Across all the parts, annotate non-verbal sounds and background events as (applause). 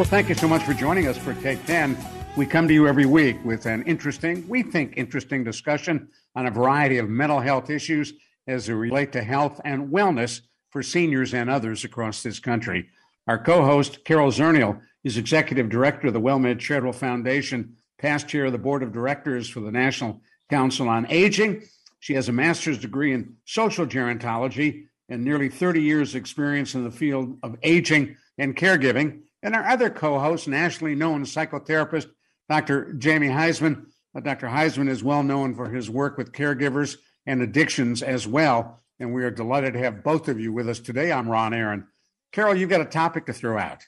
Well, thank you so much for joining us for Take 10. We come to you every week with an interesting, we think interesting discussion on a variety of mental health issues as they relate to health and wellness for seniors and others across this country. Our co host, Carol Zernial, is Executive Director of the WellMed Charitable Foundation, past chair of the Board of Directors for the National Council on Aging. She has a master's degree in social gerontology and nearly 30 years' experience in the field of aging and caregiving and our other co host, nationally known psychotherapist, Dr. Jamie Huysman. Uh, Dr. Huysman is well known for his work with caregivers and addictions as well. And we are delighted to have both of you with us today. I'm Ron Aaron. Carol, you've got a topic to throw out.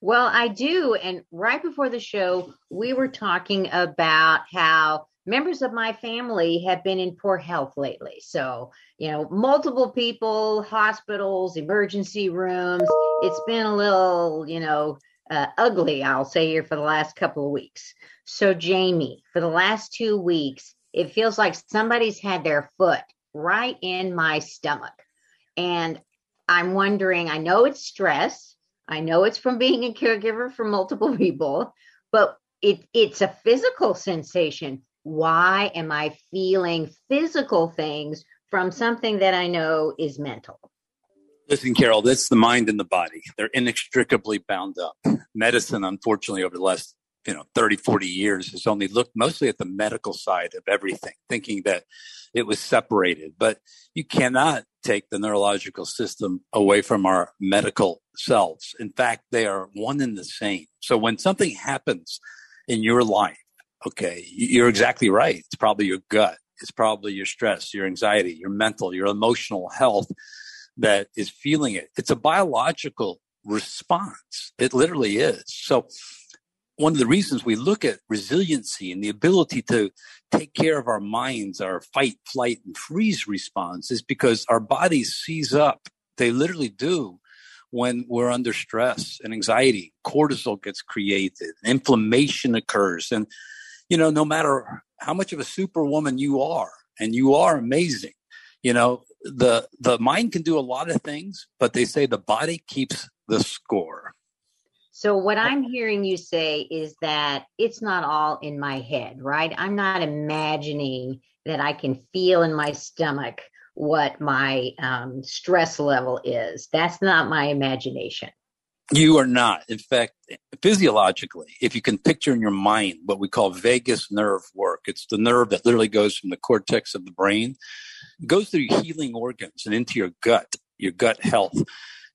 Well, I do. And right before the show, we were talking about how members of my family have been in poor health lately. So, you know, multiple people, hospitals, emergency rooms. It's been a little, you know, uh, ugly, I'll say here for the last couple of weeks. So, Jamie, for the last two weeks, it feels like somebody's had their foot right in my stomach. And I'm wondering, I know it's stress. I know it's from being a caregiver for multiple (laughs) people, but it, it's a physical sensation why am I feeling physical things from something that I know is mental? Listen, Carol, that's the mind and the body. They're inextricably bound up. Medicine, unfortunately, over the last you know 30 40 years has only looked mostly at the medical side of everything thinking that it was separated but you cannot take the neurological system away from our medical selves in fact they are one and the same so when something happens in your life okay, you're exactly right. It's probably your gut. It's probably your stress, your anxiety, your mental, your emotional health that is feeling it. It's a biological response. It literally is. So one of the reasons we look at resiliency and the ability to take care of our minds, our fight, flight, and freeze response is because our bodies seize up. They literally do when we're under stress and anxiety. Cortisol gets created, inflammation occurs, and you know, no matter how much of a superwoman you are, and you are amazing, you know, the the mind can do a lot of things, but they say the body keeps the score. So what I'm hearing you say is that it's not all in my head, right? I'm not imagining that I can feel in my stomach what my um, stress level is. That's not my imagination. You are not. In fact, physiologically, if you can picture in your mind what we call vagus nerve work, it's the nerve that literally goes from the cortex of the brain, goes through healing organs and into your gut, your gut health.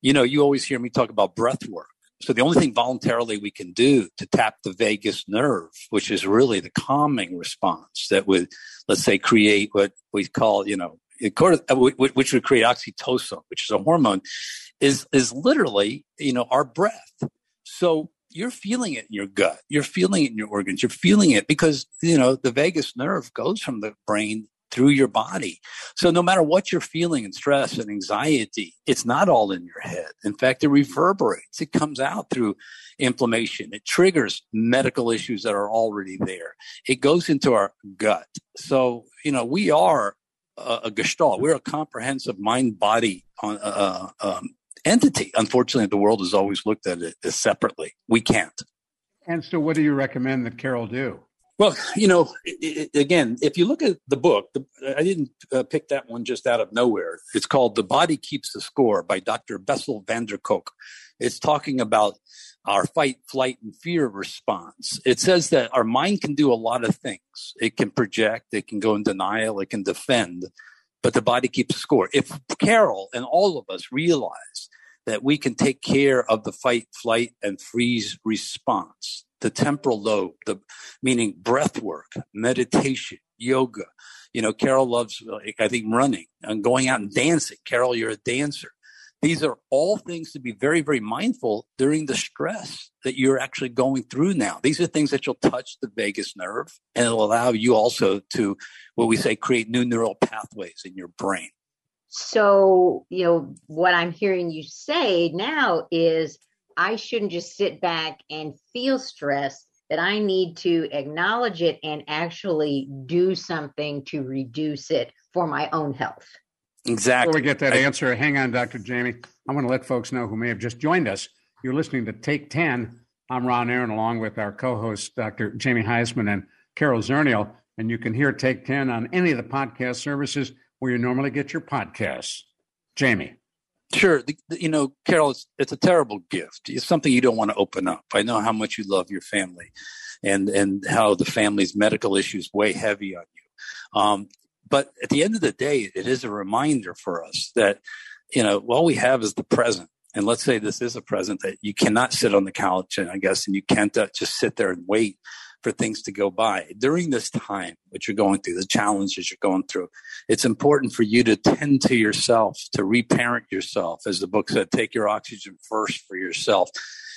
You know, you always hear me talk about breath work. So the only thing voluntarily we can do to tap the vagus nerve, which is really the calming response that would, let's say, create what we call, you know, Uh, which would create oxytocin, which is a hormone, is is literally you know our breath. So you're feeling it in your gut. You're feeling it in your organs. You're feeling it because you know the vagus nerve goes from the brain through your body. So no matter what you're feeling in stress and anxiety it's not all in your head. In fact it reverberates. It comes out through inflammation. It triggers medical issues that are already there. It goes into our gut. So you know we are a, a gestalt we're a comprehensive mind body uh, uh um, entity. Unfortunately, the world has always looked at it as separately. We can't. And so, what do you recommend that Carol do? Well, you know, it, it, again, if you look at the book, the, I didn't uh, pick that one just out of nowhere. It's called The Body Keeps the Score by Dr. Bessel van der Kolk. It's talking about our fight, flight, and fear response. It says that our mind can do a lot of things. It can project, it can go in denial, it can defend, but the body keeps score. If Carol and all of us realize that we can take care of the fight, flight, and freeze response, the temporal lobe, the meaning breath work, meditation, yoga. You know, Carol loves, I think, running and going out and dancing. Carol, you're a dancer. These are all things to be very, very mindful during the stress that you're actually going through now. These are things that you'll touch the vagus nerve and it'll allow you also to, what we say, create new neural pathways in your brain. So, you know, what I'm hearing you say now is I shouldn't just sit back and feel stress, that I need to acknowledge it and actually do something to reduce it for my own health. Exactly. Before we get that I, answer, hang on, Dr. Jamie. I want to let folks know who may have just joined us. You're listening to Take 10. I'm Ron Aaron, along with our co hosts, Dr. Jamie Huysman and Carol Zernial. And you can hear Take 10 on any of the podcast services where you normally get your podcasts. Jamie. Sure. The, the, you know, Carol, it's, it's a terrible gift. It's something you don't want to open up. I know how much you love your family and, and how the family's medical issues weigh heavy on you. Um, but at the end of the day, it is a reminder for us that, you know, all we have is the present. And let's say this is a present that you cannot sit on the couch and I guess, and you can't uh, just sit there and wait for things to go by. During this time, what you're going through, the challenges you're going through, it's important for you to tend to yourself, to reparent yourself. As the book said, take your oxygen first for yourself.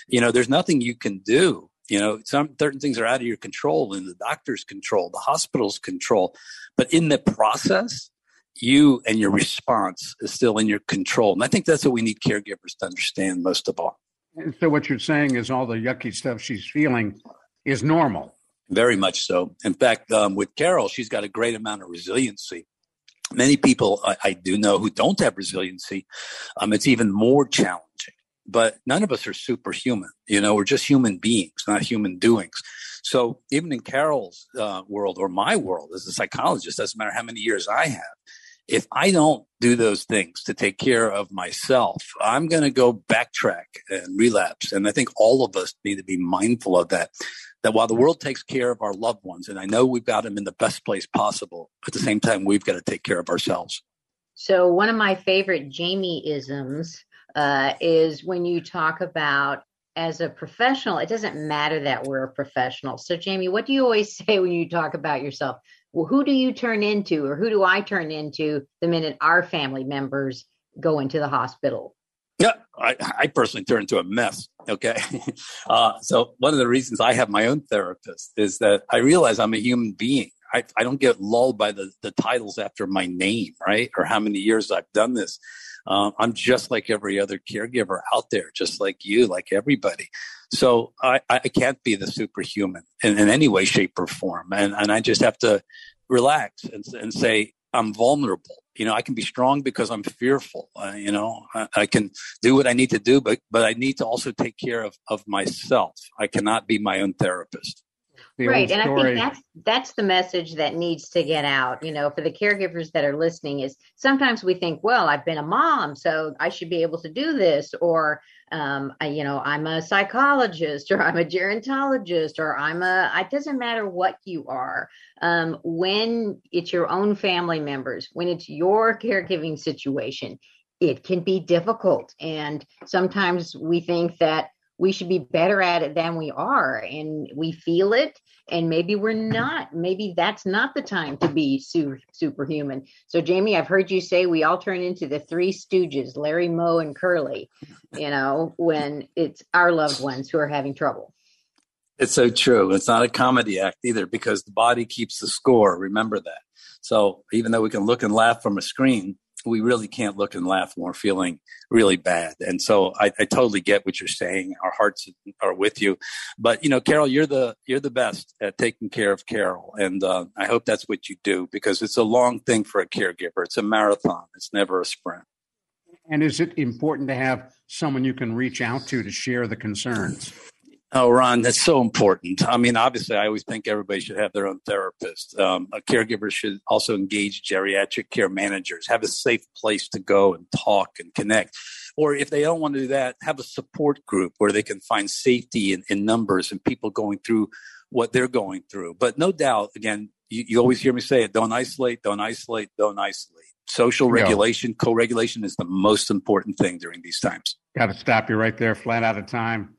You know, there's nothing you can do. You know, some certain things are out of your control and the doctor's control, the hospital's control. But in the process, you and your response is still in your control. And I think that's what we need caregivers to understand most of all. And so what you're saying is all the yucky stuff she's feeling is normal. Very much so. In fact, um, with Carol, she's got a great amount of resiliency. Many people I, I do know who don't have resiliency. Um, it's even more challenging. But none of us are superhuman. You know, we're just human beings, not human doings. So even in Carol's uh, world or my world as a psychologist, doesn't matter how many years I have, if I don't do those things to take care of myself, I'm going to go backtrack and relapse. And I think all of us need to be mindful of that that while the world takes care of our loved ones, and I know we've got them in the best place possible, at the same time, we've got to take care of ourselves. So, one of my favorite Jamie isms uh, is when you talk about as a professional, it doesn't matter that we're a professional. So, Jamie, what do you always (laughs) say when you talk about yourself? Well, who do you turn into, or who do I turn into the minute our family members go into the hospital? Yeah, I, I personally turn into a mess. Okay. (laughs) Uh, so one of the reasons I have my own therapist is that I realize I'm a human being. I, I don't get lulled by the, the titles after my name, right? Or how many years I've done this. Um, I'm just like every other caregiver out there, just like you, like everybody. So I, I can't be the superhuman in, in any way, shape, or form. And, and I just have to relax and, and say, I'm vulnerable. You know, I can be strong because I'm fearful. Uh, you know, I, I, can do what I need to do, but but I need to also take care of of myself. I cannot be my own therapist. The right, and I think that's that's the message that needs to get out. You know, for the caregivers that are listening, is sometimes we think, well, I've been a mom, so I should be able to do this, or um, I, you know, I'm a psychologist (laughs) or I'm a gerontologist or I'm a, it doesn't matter what you are. Um, when it's your own family members, when it's your caregiving situation, it can be difficult. And sometimes we think that we should be better at it than we are and we feel it and maybe we're not maybe that's not the time to be super, superhuman. So jamie i've heard you say we all turn into the three stooges larry moe and curly you know when it's our loved ones who are having trouble. It's so true. It's not a comedy act either because the body keeps the score. Remember that. So even though we can look and laugh from a screen we really can't look and laugh when we're feeling really bad. And so I, I, totally get what you're saying. Our hearts are with you. But you know, Carol, you're the you're the best at taking care of Carol, and uh, I hope that's what you do because it's a long thing for a caregiver. It's a marathon. It's never a sprint. And is it important to have someone you can reach out to to share the concerns? Oh, Ron, that's so important. I mean, obviously, I always think everybody should have their own therapist. Um, a caregiver should also engage geriatric care managers, have a safe place to go and talk and connect. Or if they don't want to do that, have a support group where they can find safety in, in numbers and people going through what they're going through. But no doubt, again, you, you always hear me say it don't isolate, don't isolate, don't isolate. Social regulation, co regulation is the most important thing during these times. Got to stop you right there, flat out of time.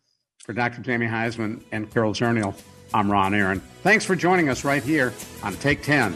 For Dr. Jamie Huysman and Carol Zernial, I'm Ron Aaron. Thanks for joining us right here on Take 10.